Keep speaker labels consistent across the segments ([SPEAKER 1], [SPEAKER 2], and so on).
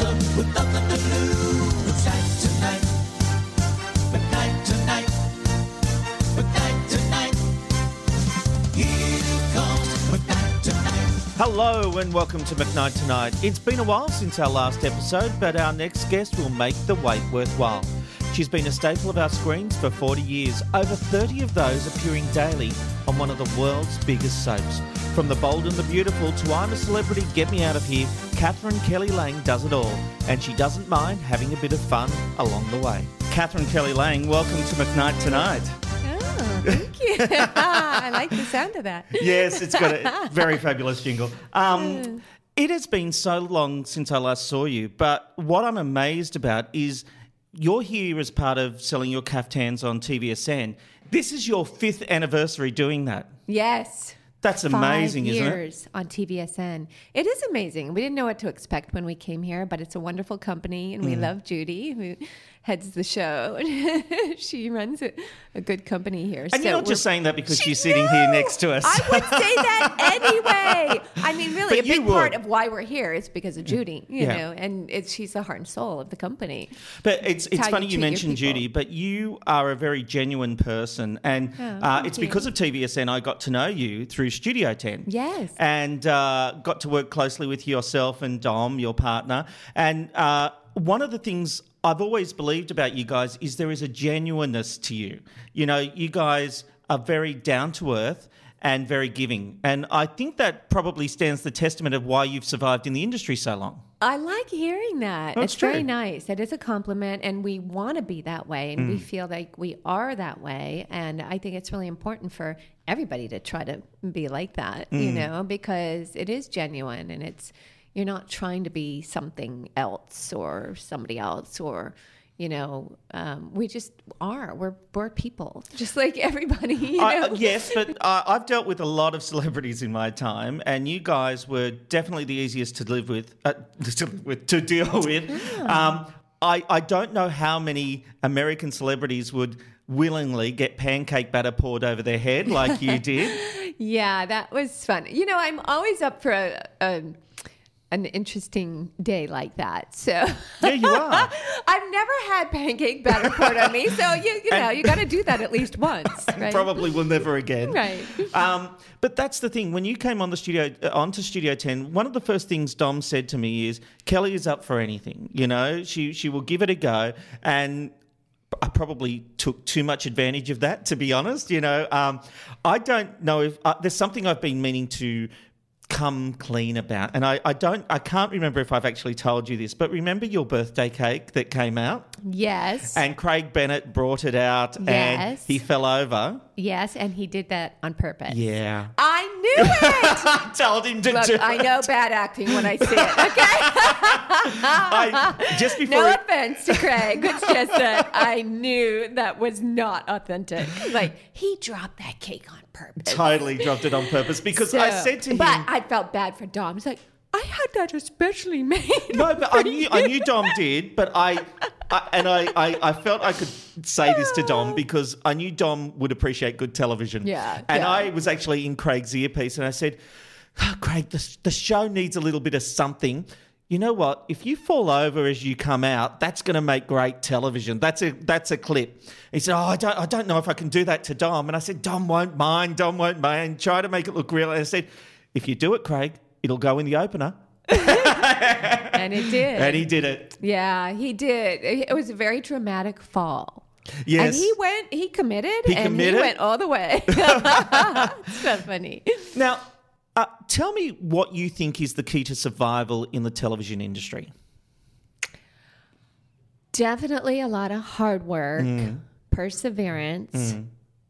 [SPEAKER 1] With nothing to lose. Tonight. Midnight tonight. Midnight tonight. Here comes tonight.
[SPEAKER 2] Hello and welcome to McKnight Tonight. It's been a while since our last episode, but our next guest will make the wait worthwhile. She's been a staple of our screens for 40 years, over 30 of those appearing daily on one of the world's biggest soaps. From The Bold and the Beautiful to I'm a Celebrity, Get Me Out of Here, Katherine Kelly Lang does it all, and she doesn't mind having a bit of fun along the way. Katherine Kelly Lang, welcome to McKnight Tonight.
[SPEAKER 3] Oh, thank you. I like the sound of that.
[SPEAKER 2] Yes, it's got a very fabulous jingle. Um, it has been so long since I last saw you, but what I'm amazed about is you're here as part of selling your caftans on TVSN. This is your fifth anniversary doing that.
[SPEAKER 3] Yes.
[SPEAKER 2] That's amazing, isn't it?
[SPEAKER 3] years on TVSN. It is amazing. We didn't know what to expect when we came here, but it's a wonderful company, and we
[SPEAKER 2] Mm.
[SPEAKER 3] love Judy, who heads the show. she runs a, a good company here.
[SPEAKER 2] And you're not just saying that because
[SPEAKER 3] She-
[SPEAKER 2] she's sitting here next to us.
[SPEAKER 3] I would say that anyway. I mean, really,
[SPEAKER 2] But
[SPEAKER 3] a
[SPEAKER 2] you
[SPEAKER 3] big part of why we're here is because of Judy, you
[SPEAKER 2] Yeah.
[SPEAKER 3] know, and it's she's the heart and soul of the company.
[SPEAKER 2] But it's it's
[SPEAKER 3] you
[SPEAKER 2] funny you,
[SPEAKER 3] your
[SPEAKER 2] mentioned. Judy, but you are a very genuine person, and
[SPEAKER 3] Oh,
[SPEAKER 2] uh, it's because of TVSN I got to know you through Studio Ten.
[SPEAKER 3] Yes.
[SPEAKER 2] and uh, got to work closely with yourself and Dom, your partner. And uh, one of the things I've always believed about you guys is there is a genuineness to you. You know, you guys are very down to earth. And very giving. And I think that probably stands the testament of why you've survived in the industry so long.
[SPEAKER 3] I like hearing that.
[SPEAKER 2] That's
[SPEAKER 3] it's very nice. It is a compliment, and we want to be that way, and we
[SPEAKER 2] Mm.
[SPEAKER 3] feel like we are that way. And I think it's really important for everybody to try to be like that, you
[SPEAKER 2] Mm.
[SPEAKER 3] know, because it is genuine, and it's you're not trying to be something else or somebody else or. You know, um, we just are. We're we're people, just like everybody. You know?
[SPEAKER 2] I, yes, but uh, I've dealt with a lot of celebrities in my time, and you guys were definitely the easiest to live with, uh, to, live with to deal with. Um, I, I don't know how many American celebrities would willingly get pancake batter poured over their head like you did.
[SPEAKER 3] Yeah, that was fun. You know, I'm always up for a, a an interesting day like that. So
[SPEAKER 2] Yeah, you are.
[SPEAKER 3] I've never had pancake batter poured on me, so you you know you got to do that at least once, right?
[SPEAKER 2] Probably will never again.
[SPEAKER 3] Right.
[SPEAKER 2] Um, but that's the thing. When you came on the studio, uh, onto Studio Ten, one of the first things Dom said to me is, "Kelly is up for anything. You know, she she will give it a go." And I probably took too much advantage of that, to be honest. You know, um, I don't know if uh, there's something I've been meaning to come clean about, and I, I don't, I can't remember if I've actually told you this, but remember your birthday cake that came out,
[SPEAKER 3] Yes.
[SPEAKER 2] and Craig Bennett brought it out, and he fell over.
[SPEAKER 3] Yes, and he did that on purpose.
[SPEAKER 2] Yeah.
[SPEAKER 3] I knew it.
[SPEAKER 2] I told him to do
[SPEAKER 3] Look, I
[SPEAKER 2] it.
[SPEAKER 3] know bad acting when I see it. Okay.
[SPEAKER 2] I, just before
[SPEAKER 3] No offense to Craig. It's just that I knew that was not authentic. Like he dropped that cake on purpose.
[SPEAKER 2] totally dropped it on purpose because I said to him,
[SPEAKER 3] but I felt bad for Dom. He's like, I had that especially made.
[SPEAKER 2] no, but I knew I knew Dom did, but I, I and I, I, I felt I could say this to Dom because I knew Dom would appreciate good television.
[SPEAKER 3] Yeah,
[SPEAKER 2] and
[SPEAKER 3] yeah.
[SPEAKER 2] I was actually in Craig's earpiece, and I said, "Oh, Craig, the the show needs a little bit of something. You know what? If you fall over as you come out, that's going to make great television. That's a that's a clip. He said, "Oh, I don't I don't know if I can do that to Dom." And I said, "Dom won't mind. Dom won't mind. Try to make it look real." And I said, "If you do it, Craig, it'll go in the opener."
[SPEAKER 3] and it did.
[SPEAKER 2] And he did it.
[SPEAKER 3] yeah, he did. It was a very dramatic fall.
[SPEAKER 2] Yes.
[SPEAKER 3] And he went, he committed,
[SPEAKER 2] He
[SPEAKER 3] and
[SPEAKER 2] committed?
[SPEAKER 3] he went all the way. it's so funny.
[SPEAKER 2] Now, uh, tell me what you think is the key to survival in the television industry.
[SPEAKER 3] Definitely a lot of hard work,
[SPEAKER 2] Mm.
[SPEAKER 3] perseverance,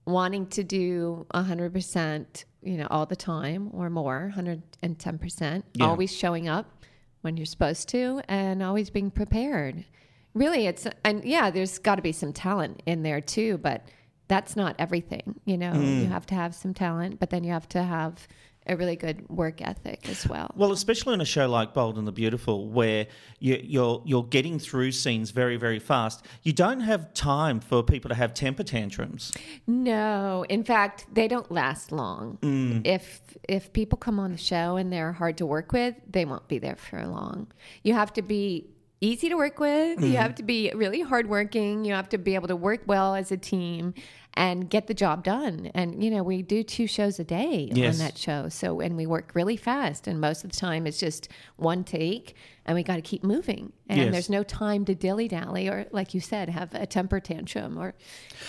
[SPEAKER 3] wanting to do 100%, you know, all the time or more, 110%,
[SPEAKER 2] Yeah.
[SPEAKER 3] always showing up when you're supposed to and always being prepared. Really, it's, and yeah, there's got to be some talent in there too, but that's not everything. You know,
[SPEAKER 2] Mm.
[SPEAKER 3] you have to have some talent, but then you have to have a really good work ethic as well.
[SPEAKER 2] Well, especially on a show like Bold and the Beautiful, where you, you're you're getting through scenes very very fast. You don't have time for people to have temper tantrums.
[SPEAKER 3] No, in fact, they don't last long. Mm. If if people come on the show and they're hard to work with, they won't be there for long. You have to be easy to work with. You mm-hmm. have to be really hardworking. You have to be able to work well as a team and get the job done. And you know, we do two shows a day
[SPEAKER 2] Yes.
[SPEAKER 3] on that show. So and we work really fast and most of the time it's just one take and we got to keep moving. And
[SPEAKER 2] Yes.
[SPEAKER 3] there's no time to dilly-dally or like you said have a temper tantrum or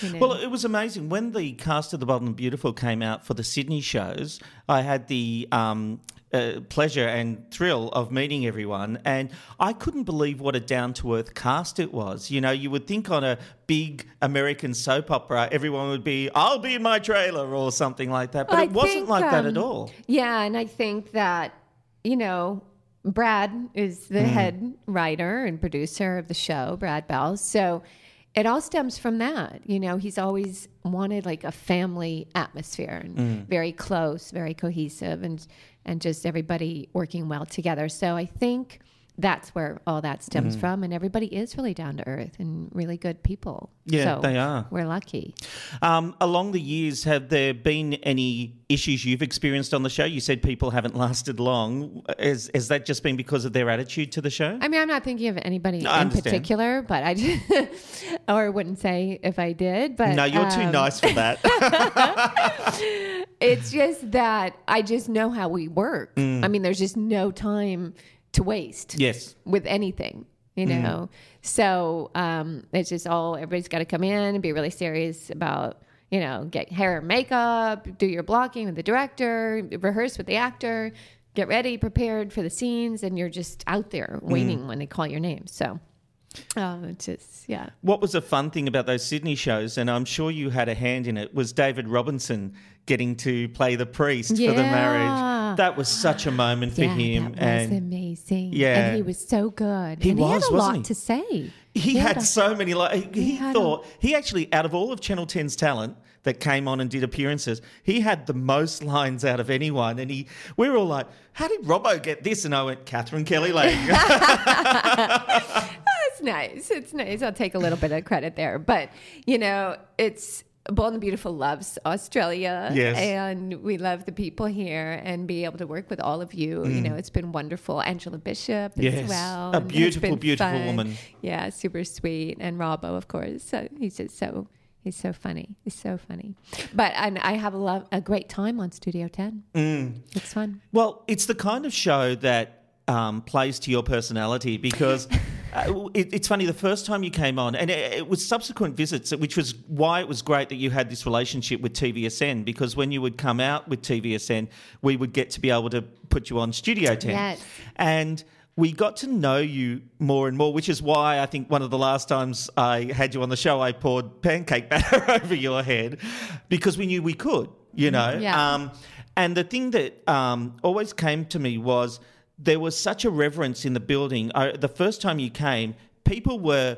[SPEAKER 3] you know.
[SPEAKER 2] Well, it was amazing when the cast of The Bold and Beautiful came out for the Sydney shows. I had the um, uh, pleasure and thrill of meeting everyone, and I couldn't believe what a down to earth cast it was. You know, you would think on a big American soap opera, everyone would be, "I'll be in my trailer" or something like that, but
[SPEAKER 3] I
[SPEAKER 2] it wasn't
[SPEAKER 3] think,
[SPEAKER 2] like that at
[SPEAKER 3] um,
[SPEAKER 2] all.
[SPEAKER 3] Yeah, and I think that, you know, Brad is the
[SPEAKER 2] Mm.
[SPEAKER 3] head writer and producer of the show, Brad Bell. So it all stems from that. You know, he's always wanted like a family atmosphere and
[SPEAKER 2] Mm.
[SPEAKER 3] very close, very cohesive and and just everybody working well together. So I think that's where all that
[SPEAKER 2] Mm.
[SPEAKER 3] stems from and everybody is really down to earth and really good people.
[SPEAKER 2] Yeah,
[SPEAKER 3] so
[SPEAKER 2] they are.
[SPEAKER 3] We're lucky.
[SPEAKER 2] Um, along the years, have there been any issues you've experienced on the show? You said people haven't lasted long. Has, has that just been because of their attitude to the show?
[SPEAKER 3] I mean, I'm not thinking of anybody
[SPEAKER 2] I
[SPEAKER 3] in particular, but I just, or wouldn't say if I did. But
[SPEAKER 2] no, you're too
[SPEAKER 3] um,
[SPEAKER 2] nice for that.
[SPEAKER 3] It's just that I just know how we work.
[SPEAKER 2] Mm.
[SPEAKER 3] I mean, there's just no time to waste
[SPEAKER 2] yes.
[SPEAKER 3] with anything, you
[SPEAKER 2] Mm.
[SPEAKER 3] know. So um, it's just all everybody's got to come in and be really serious about. You know, get hair and makeup, do your blocking with the director, rehearse with the actor, get ready, prepared for the scenes, and you're just out there
[SPEAKER 2] Mm.
[SPEAKER 3] waiting when they call your name. So, um, just yeah.
[SPEAKER 2] What was a fun thing about those Sydney shows, and I'm sure you had a hand in it, was David Robinson getting to play the priest for the
[SPEAKER 3] Yeah.
[SPEAKER 2] That was such a moment for
[SPEAKER 3] yeah,
[SPEAKER 2] him.
[SPEAKER 3] that was
[SPEAKER 2] and
[SPEAKER 3] amazing.
[SPEAKER 2] Yeah.
[SPEAKER 3] and he was so good.
[SPEAKER 2] He
[SPEAKER 3] and
[SPEAKER 2] was,
[SPEAKER 3] he had a lot
[SPEAKER 2] he?
[SPEAKER 3] to say.
[SPEAKER 2] he had
[SPEAKER 3] a-
[SPEAKER 2] so many like he,
[SPEAKER 3] he
[SPEAKER 2] thought he actually out of all of Channel 10's talent that came on and did appearances, he had the most lines out of anyone. And he we were all like, How did Robbo get this? And I went, Katherine Kelly Lang.
[SPEAKER 3] It's nice. It's nice. I'll take a little bit of credit there, but you know, it's Bold and Beautiful loves Australia,
[SPEAKER 2] Yes.
[SPEAKER 3] and we love the people here, and be able to work with all of you. You know, it's been wonderful. Angela Bishop
[SPEAKER 2] Mm. Yes.
[SPEAKER 3] as well,
[SPEAKER 2] A beautiful, beautiful
[SPEAKER 3] fun.
[SPEAKER 2] woman.
[SPEAKER 3] Yeah, super sweet, and Robbo, of course. So he's just so. He's so funny. He's so funny. But and I have a love a great time on Studio 10.
[SPEAKER 2] Mm.
[SPEAKER 3] It's fun.
[SPEAKER 2] Well, it's the kind of show that um, plays to your personality because uh, it, it's funny. The first time you came on, and it, it was subsequent visits, which was why it was great that you had this relationship with TVSN because when you would come out with TVSN, we would get to be able to put you on Studio 10.
[SPEAKER 3] Yes.
[SPEAKER 2] And we got to know you more and more, which is why I think one of the last times I had you on the show, I poured pancake batter over your head because we knew we could, you know?
[SPEAKER 3] Yeah.
[SPEAKER 2] Um, and the thing that um, always came to me was there was such a reverence in the building. I, the first time you came, people were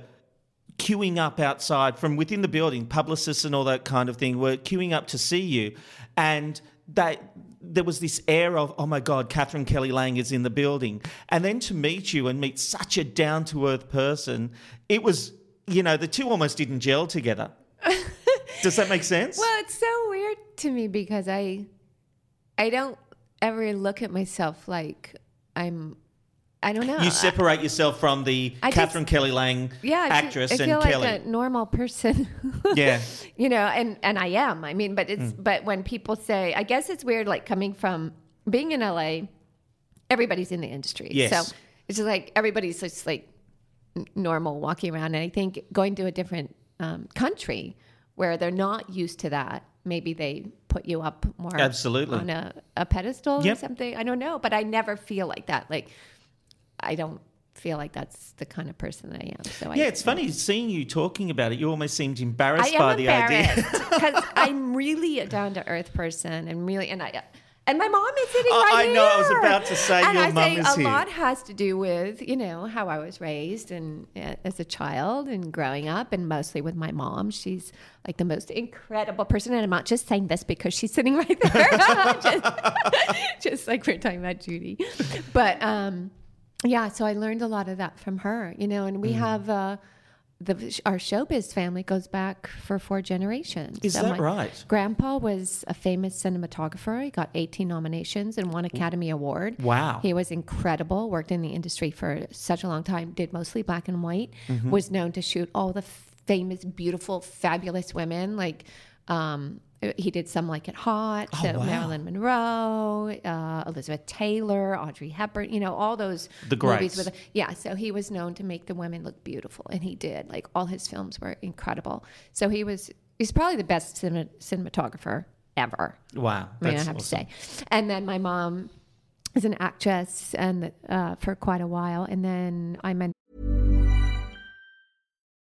[SPEAKER 2] queuing up outside from within the building, publicists and all that kind of thing were queuing up to see you. And that there was this air of, oh my God, Katherine Kelly Lang is in the building. And then to meet you and meet such a down to earth person, it was, you know, the two almost didn't gel together. Does that make sense?
[SPEAKER 3] Well, it's so weird to me because I I don't ever look at myself like I'm I don't know.
[SPEAKER 2] you separate yourself from the
[SPEAKER 3] I just-
[SPEAKER 2] Katherine Kelly Lang
[SPEAKER 3] yeah, I fe-
[SPEAKER 2] actress
[SPEAKER 3] I feel
[SPEAKER 2] and
[SPEAKER 3] like
[SPEAKER 2] Kelly.
[SPEAKER 3] a normal person.
[SPEAKER 2] yeah.
[SPEAKER 3] you know, and and I am. I mean, but it's
[SPEAKER 2] Hmm.
[SPEAKER 3] but when people say, I guess it's weird, like coming from being in LA everybody's in the industry.
[SPEAKER 2] Yes.
[SPEAKER 3] So it's just like everybody's just like normal walking around. And I think going to a different um, country where they're not used to that, maybe they put you up more
[SPEAKER 2] Absolutely.
[SPEAKER 3] on a, a pedestal
[SPEAKER 2] Yep.
[SPEAKER 3] or something. I don't know, but I never feel like that. Like I don't feel like that's the kind of person I am. So I,
[SPEAKER 2] Yeah, it's funny seeing you talking about it. You almost seemed embarrassed
[SPEAKER 3] I
[SPEAKER 2] by the idea.
[SPEAKER 3] because I'm really a down to earth person, and really, and I. And my mom is sitting
[SPEAKER 2] Oh,
[SPEAKER 3] right
[SPEAKER 2] I know, I was
[SPEAKER 3] here.
[SPEAKER 2] about to say
[SPEAKER 3] and
[SPEAKER 2] your
[SPEAKER 3] I
[SPEAKER 2] mum
[SPEAKER 3] say
[SPEAKER 2] is
[SPEAKER 3] a
[SPEAKER 2] here.
[SPEAKER 3] lot has to do with you know how I was raised and uh, as a child and growing up, and mostly with my mom. She's like the most incredible person, and I'm not just saying this because she's sitting right there. just, just like we're talking about Judy, but um, yeah. So I learned a lot of that from her, you know, and we
[SPEAKER 2] Mm.
[SPEAKER 3] have. Uh, the, our showbiz family goes back for four generations.
[SPEAKER 2] Is that
[SPEAKER 3] my
[SPEAKER 2] right?
[SPEAKER 3] Grandpa was a famous cinematographer. He got 18 nominations and one Academy Award.
[SPEAKER 2] Wow.
[SPEAKER 3] He was incredible, worked in the industry for such a long time, did mostly black and white,
[SPEAKER 2] Mm-hmm.
[SPEAKER 3] was known to shoot all the famous, beautiful, fabulous women. Like, um, he did some like it hot, so
[SPEAKER 2] Oh, wow.
[SPEAKER 3] Marilyn Monroe, uh, Elizabeth Taylor, Audrey Hepburn, you know, all those
[SPEAKER 2] The
[SPEAKER 3] movies
[SPEAKER 2] greats.
[SPEAKER 3] with yeah, so he was known to make the women look beautiful, and he did. Like all his films were incredible. So he was he's probably the best cinema, cinematographer ever.
[SPEAKER 2] Wow.
[SPEAKER 3] I mean, I have
[SPEAKER 2] awesome.
[SPEAKER 3] to say. And then my mom is an actress and uh, for quite a while, and then I met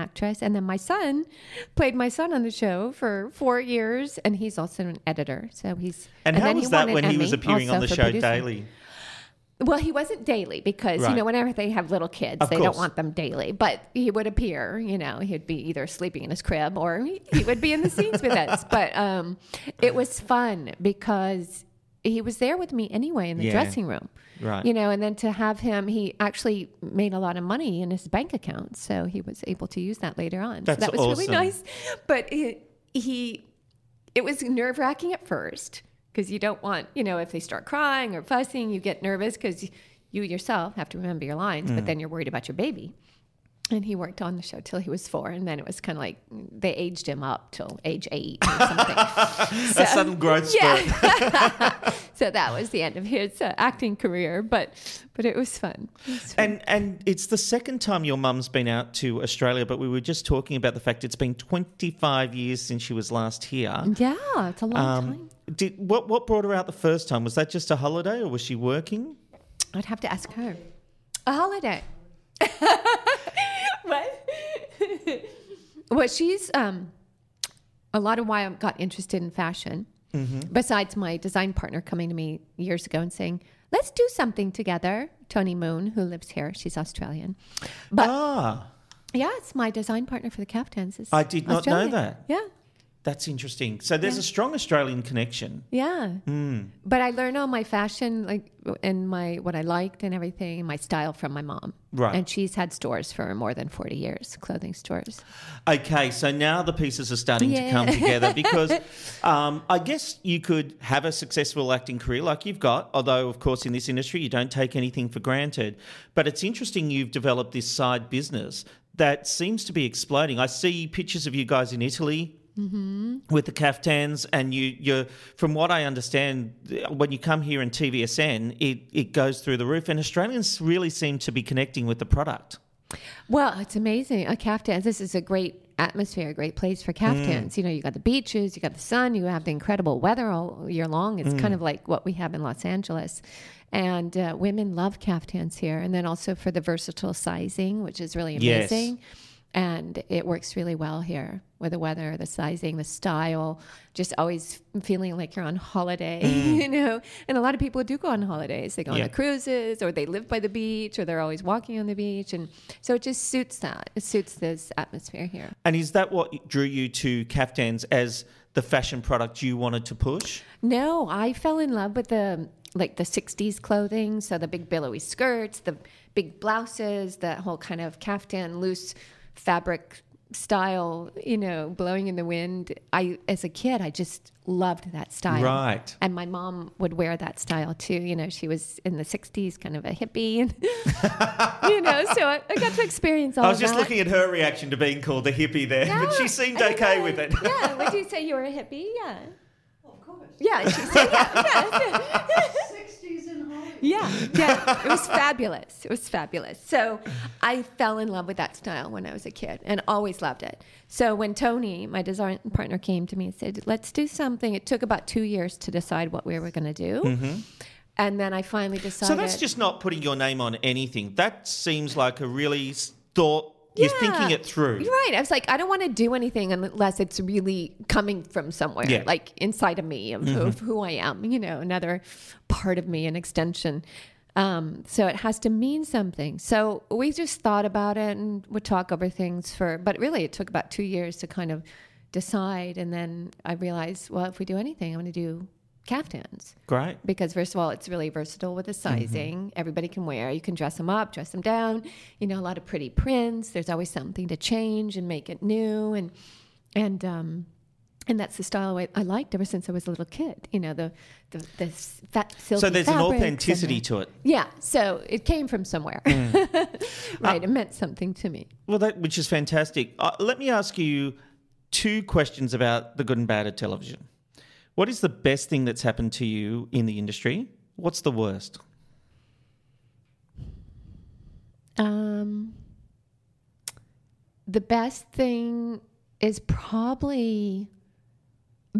[SPEAKER 3] Actress, and then my son played my son on the show for four years, and he's also an editor. So he's
[SPEAKER 2] And, how
[SPEAKER 3] then
[SPEAKER 2] was
[SPEAKER 3] he
[SPEAKER 2] that when he was appearing on the show
[SPEAKER 3] producing.
[SPEAKER 2] daily?
[SPEAKER 3] Well, he wasn't daily because
[SPEAKER 2] Right.
[SPEAKER 3] you know whenever they have little kids,
[SPEAKER 2] Of
[SPEAKER 3] they
[SPEAKER 2] course.
[SPEAKER 3] don't want them daily. But he would appear. You know, he'd be either sleeping in his crib or he, he would be in the scenes with us. But um, it was fun because he was there with me anyway in the
[SPEAKER 2] Yeah.
[SPEAKER 3] dressing room.
[SPEAKER 2] Right.
[SPEAKER 3] You know, and then to have him, he actually made a lot of money in his bank account, so he was able to use that later on.
[SPEAKER 2] That's
[SPEAKER 3] so that was really nice. But it, he it was nerve wracking at first because you don't want, you know, if they start crying or fussing, you get nervous because you yourself have to remember your lines,
[SPEAKER 2] Mm.
[SPEAKER 3] but then you're worried about your baby. And he worked on the show till he was four, and then it was kind of like they aged him up till age eight or something.
[SPEAKER 2] A sudden growth
[SPEAKER 3] yeah. so that was the end of his uh, acting career, but but it was fun. It was fun.
[SPEAKER 2] And and it's the second time your mum's been out to Australia, but we were just talking about the fact it's been 25 years since she was last here.
[SPEAKER 3] yeah, it's a long time.
[SPEAKER 2] Um, did what what brought her out the first time? Was that just a holiday or was she working?
[SPEAKER 3] I'd have to ask her. A holiday. what? Well, she's um, a lot of why I got interested in fashion. Besides my design partner coming to me years ago and saying, "Let's do something together." Tony Moon, who lives here, she's Australian. But
[SPEAKER 2] ah,
[SPEAKER 3] yeah, it's my design partner for the caftans. is
[SPEAKER 2] I did not know that.
[SPEAKER 3] Yeah.
[SPEAKER 2] That's interesting. So there's a strong Australian connection.
[SPEAKER 3] Yeah. But I learned all my fashion, like, and my what I liked and everything, my style from my mom.
[SPEAKER 2] Right.
[SPEAKER 3] And she's had stores for more than forty years, clothing stores.
[SPEAKER 2] Okay, so now the pieces are starting to come together because um, I guess you could have a successful acting career like you've got, although, of course, in this industry, you don't take anything for granted. But it's interesting you've developed this side business that seems to be exploding. I see pictures of you guys in Italy. Mm-hmm. With the caftans, and you, you're from what I understand, when you come here in TVSN, it, it goes through the roof, and Australians really seem to be connecting with the product.
[SPEAKER 3] Well, it's amazing. A caftans. This is a great atmosphere, a great place for caftans. Mm. You know, you got the beaches, you got the sun, you have the incredible weather all year long. It's kind mm. of like what we have in Los Angeles. And uh, women love caftans here. And then also for the versatile sizing, which is really
[SPEAKER 2] Yes.
[SPEAKER 3] And it works really well here with the weather, the sizing, the style, just always feeling like you're on holiday, mm. you know. And a lot of people do go on holidays. They go
[SPEAKER 2] Yeah.
[SPEAKER 3] on the cruises or they live by the beach or they're always walking on the beach. And so it just suits that. It suits this atmosphere here.
[SPEAKER 2] And is that what drew you to caftans as the fashion product you wanted to push?
[SPEAKER 3] No, I fell in love with the like the 60s clothing, so the big billowy skirts, the big blouses, that whole kind of caftan loose fabric style, you know, blowing in the wind. I as a kid, I just loved that style.
[SPEAKER 2] Right.
[SPEAKER 3] And my mom would wear that style too. You know, she was in the 60s, kind of a hippie and you know, so I, I got to experience all that.
[SPEAKER 2] I was
[SPEAKER 3] of
[SPEAKER 2] just
[SPEAKER 3] that.
[SPEAKER 2] looking at her reaction to being called a hippie there, but she seemed
[SPEAKER 3] I
[SPEAKER 2] okay
[SPEAKER 3] know.
[SPEAKER 2] with it.
[SPEAKER 3] Yeah, would you say you were a hippie? Yeah. of course. Yeah, she said, yeah, yeah.
[SPEAKER 4] 60s in Hollywood.
[SPEAKER 3] Yeah, yeah, it was fabulous. It was fabulous. So I fell in love with that style when I was a kid and always loved it. So when Tony, my design partner, came to me and said, "Let's do something," it took about two years to decide what we were going to do, mm-hmm. and then I finally decided.
[SPEAKER 2] So that's just not putting your name on anything. That seems like a really s- thought. You're thinking it through.
[SPEAKER 3] Right. I was like, I don't want to do anything unless it's really coming from somewhere,
[SPEAKER 2] Yeah. Mm-hmm.
[SPEAKER 3] like inside of me, of, of who I am, you know, another part of me, an extension. Um, so it has to mean something. So we just thought about it and would talk over things for, but really it took about two years to kind of decide. And then I realized, well, if we do anything, I'm going to do caftans
[SPEAKER 2] Great.
[SPEAKER 3] because first of all it's really versatile with the sizing everybody can wear you can dress them up dress them down you know a lot of pretty prints there's always something to change and make it new and and um and that's the style I, I liked ever since I was a little kid. You know, the the, the fat silky
[SPEAKER 2] So there's an
[SPEAKER 3] and
[SPEAKER 2] authenticity
[SPEAKER 3] the-
[SPEAKER 2] to it.
[SPEAKER 3] Yeah, so it came from somewhere, right? it meant something to me.
[SPEAKER 2] Well, that which is fantastic. Uh, let me ask you two questions about the good and bad of television. What is the best thing that's happened to you in the industry? What's the worst?
[SPEAKER 3] Um, the best thing is probably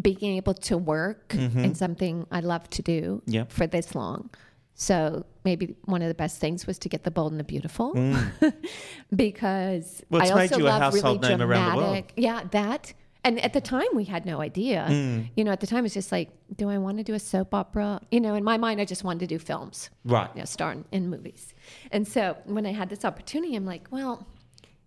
[SPEAKER 3] being able to work in something I love to do
[SPEAKER 2] Mm-hmm. Yep.
[SPEAKER 3] for this long. So maybe one of the best things was to get the Bold and the Beautiful because
[SPEAKER 2] Mm. Well, it's
[SPEAKER 3] I
[SPEAKER 2] made
[SPEAKER 3] also
[SPEAKER 2] you a
[SPEAKER 3] love really
[SPEAKER 2] household name around the world.
[SPEAKER 3] dramatic. Yeah, that. And at the time, we had no idea.
[SPEAKER 2] Mm.
[SPEAKER 3] You know, at the time, it's just like, do I want to do a soap opera? You know, in my mind, I just wanted to do films
[SPEAKER 2] Right.
[SPEAKER 3] you know, star in, in movies. And so when I had this opportunity, I'm like, well,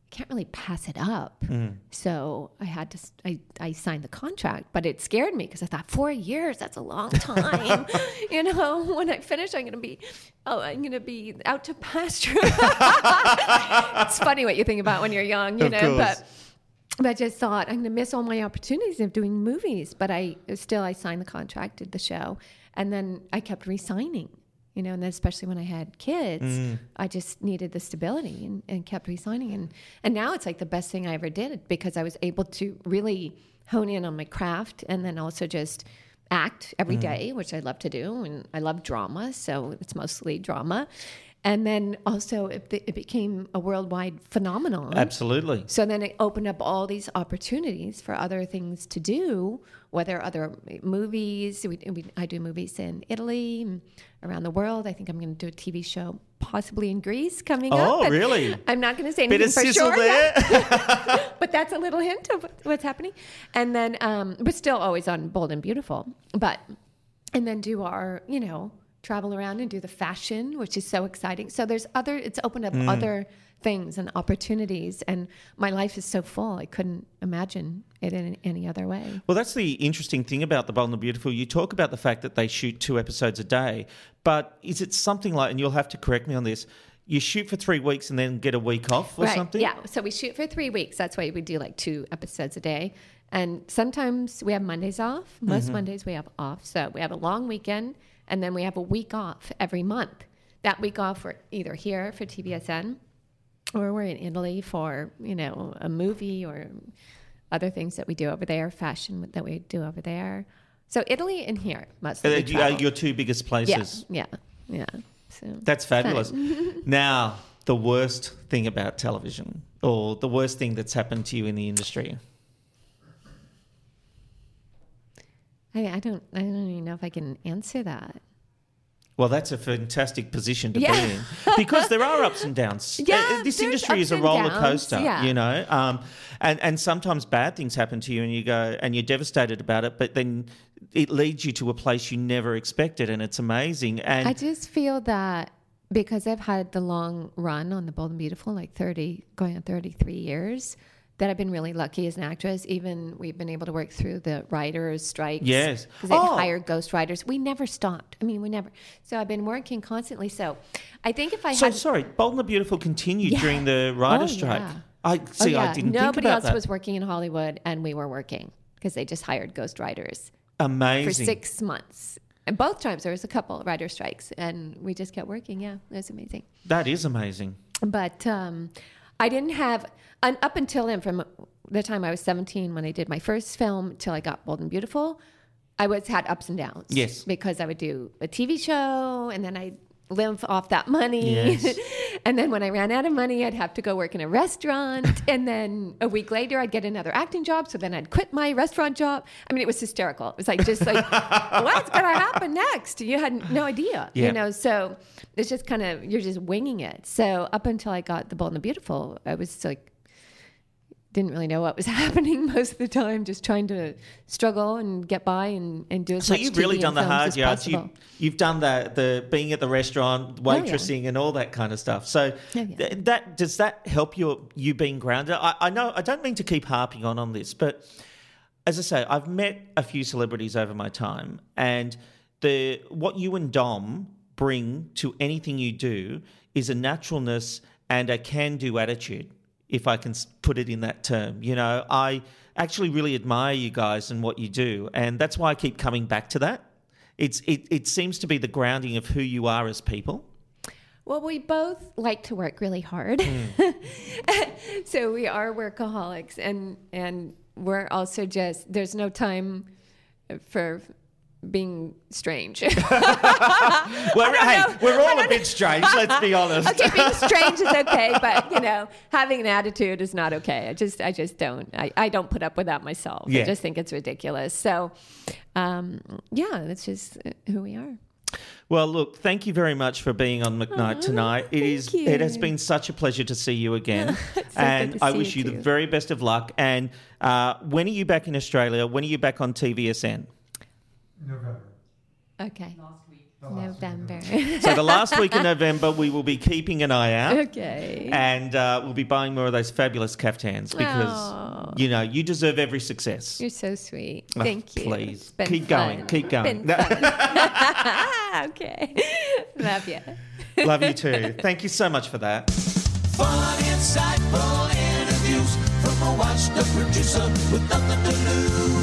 [SPEAKER 3] can't really pass it up. So I had to, I, I signed the contract, but it scared me because I thought four years, that's a long time. you know, when I finish, I'm going to be, oh, I'm going to be out to pasture. it's funny what you think about when you're young, you
[SPEAKER 2] Of
[SPEAKER 3] know,
[SPEAKER 2] course.
[SPEAKER 3] but but I just thought I'm going to miss all my opportunities of doing movies. But I still I signed the contract, did the show, and then I kept re-signing. You know, and then especially when I had kids,
[SPEAKER 2] Mm.
[SPEAKER 3] I just needed the stability and, and kept re-signing. And and now it's like the best thing I ever did because I was able to really hone in on my craft and then also just act every day, which I love to do, and I love drama, so it's mostly drama. And then also it, it became a worldwide phenomenon.
[SPEAKER 2] Absolutely.
[SPEAKER 3] So then it opened up all these opportunities for other things to do, whether other movies. We, we, I do movies in Italy, around the world. I think I'm going to do a TV show, possibly in Greece, coming up.
[SPEAKER 2] Oh, really?
[SPEAKER 3] I'm not going to say
[SPEAKER 2] Bit
[SPEAKER 3] anything
[SPEAKER 2] of
[SPEAKER 3] for sure.
[SPEAKER 2] there.
[SPEAKER 3] but that's a little hint of what's happening. And then, um, but still always on Bold and Beautiful. But and then do our, you know, travel around and do the fashion, which is so exciting. So there's other, it's opened
[SPEAKER 2] Mm.
[SPEAKER 3] up other things and opportunities. And my life is so full, I couldn't imagine it in any other way.
[SPEAKER 2] Well, that's the interesting thing about The Bold and the Beautiful. You talk about the fact that they shoot two episodes a day, but is it something like, and you'll have to correct me on this, you shoot for three weeks and then get a week off or
[SPEAKER 3] right.
[SPEAKER 2] something?
[SPEAKER 3] Yeah. So we shoot for three weeks. That's why we do like two episodes a day. And sometimes we have Mondays off. Most
[SPEAKER 2] Mm-hmm.
[SPEAKER 3] Mondays we have off. So we have a long weekend and then we have a week off every month. That week off, we're either here for TVSN or we're in Italy for, you know, a movie or other things that we do over there, fashion that we do over there. So Italy and here mostly.
[SPEAKER 2] You- your two biggest places.
[SPEAKER 3] yeah, yeah, yeah. So
[SPEAKER 2] That's fabulous. Now, the worst thing about television, or the worst thing that's happened to you in the industry.
[SPEAKER 3] I, I don't, I don't even know if I can answer that.
[SPEAKER 2] Well, that's a fantastic position to
[SPEAKER 3] Yeah.
[SPEAKER 2] be in because there are ups and downs.
[SPEAKER 3] Yeah,
[SPEAKER 2] Uh, this industry is a roller
[SPEAKER 3] downs,
[SPEAKER 2] coaster,
[SPEAKER 3] yeah.
[SPEAKER 2] you know, um, and and sometimes bad things happen to you, and you go and you're devastated about it, but then it leads you to a place you never expected, and it's amazing. And
[SPEAKER 3] I just feel that because I've had the long run on the Bold and Beautiful, like 30, going on 33 years, that I've been really lucky as an actress. Even we've been able to work through the writers' strikes.
[SPEAKER 2] Yes.
[SPEAKER 3] because they
[SPEAKER 2] Oh.
[SPEAKER 3] hired ghost writers. We never stopped. I mean, we never. So I've been working constantly. So I think if I
[SPEAKER 2] So
[SPEAKER 3] had
[SPEAKER 2] sorry, Bold and the Beautiful continued
[SPEAKER 3] Yeah.
[SPEAKER 2] during the writer's
[SPEAKER 3] Oh,
[SPEAKER 2] strike.
[SPEAKER 3] yeah.
[SPEAKER 2] I
[SPEAKER 3] Oh,
[SPEAKER 2] see. I didn't
[SPEAKER 3] Nobody
[SPEAKER 2] think about
[SPEAKER 3] else
[SPEAKER 2] that.
[SPEAKER 3] was working in Hollywood, and we were working because they just hired ghost writers
[SPEAKER 2] Amazing.
[SPEAKER 3] for six months. And both times there was a couple of writer strikes, and we just kept working. Yeah, it was amazing.
[SPEAKER 2] That is amazing.
[SPEAKER 3] But um, I didn't have, and up until then, from the time I was 17 when I did my first film till I got Bold and Beautiful, I was had ups and downs.
[SPEAKER 2] Yes.
[SPEAKER 3] Because I would do a TV show and then I'd live off that money.
[SPEAKER 2] Yes.
[SPEAKER 3] and then when I ran out of money, I'd have to go work in a restaurant. and then a week later, I'd get another acting job. So then I'd quit my restaurant job. I mean, it was hysterical. It was like, just like, what's going to happen next? You had no idea,
[SPEAKER 2] Yeah.
[SPEAKER 3] you know? So it's just kind of, you're just winging it. So up until I got The Bold and the Beautiful, I was like, didn't really know what was happening most of the time, just trying to struggle and get by and, and do as
[SPEAKER 2] So
[SPEAKER 3] much
[SPEAKER 2] you've really
[SPEAKER 3] TV
[SPEAKER 2] done the hard yards. You, you've done the the being at the restaurant,
[SPEAKER 3] Oh, yeah.
[SPEAKER 2] waitressing, and all that kind of stuff. So
[SPEAKER 3] Yeah, yeah.
[SPEAKER 2] th- that does that help you you being grounded? I, I know I don't mean to keep harping on on this, but as I say, I've met a few celebrities over my time, and the what you and Dom bring to anything you do is a naturalness and a can-do attitude, if I can put it in that term. You know, I actually really admire you guys and what you do, and that's why I keep coming back to that. It's it, it seems to be the grounding of who you are as people.
[SPEAKER 3] Well, we both like to work really hard. Hmm. so we are workaholics and and we're also just there's no time for being strange.
[SPEAKER 2] Well, hey, we're all a bit strange. Let's be honest.
[SPEAKER 3] okay, being strange is okay, but you know, having an attitude is not okay. I just I just don't I, I don't put up with that myself.
[SPEAKER 2] Yeah.
[SPEAKER 3] I just think it's ridiculous. So um yeah, that's just who we are.
[SPEAKER 2] Well, look, thank you very much for being on McKnight tonight. It is
[SPEAKER 3] thank
[SPEAKER 2] it has been such a pleasure to see you again.
[SPEAKER 3] good
[SPEAKER 2] and I wish you
[SPEAKER 3] you
[SPEAKER 2] the very best of luck. And uh, when are you back in Australia? When are you back on TVSN?
[SPEAKER 3] Okay. Last week. November.
[SPEAKER 2] So the last week in November, we will be keeping an eye out.
[SPEAKER 3] okay.
[SPEAKER 2] And uh, we'll be buying more of those fabulous caftans because,
[SPEAKER 3] Aw.
[SPEAKER 2] you know, you deserve every success.
[SPEAKER 3] You're so sweet.
[SPEAKER 2] Oh,
[SPEAKER 3] Thank you.
[SPEAKER 2] please.
[SPEAKER 3] It's been
[SPEAKER 2] Keep going, keep going.
[SPEAKER 3] Been fun. okay. Love you.
[SPEAKER 2] Love you too. Thank you so much for that.
[SPEAKER 1] Fun, insightful interviews from a washed-up producer with nothing to lose.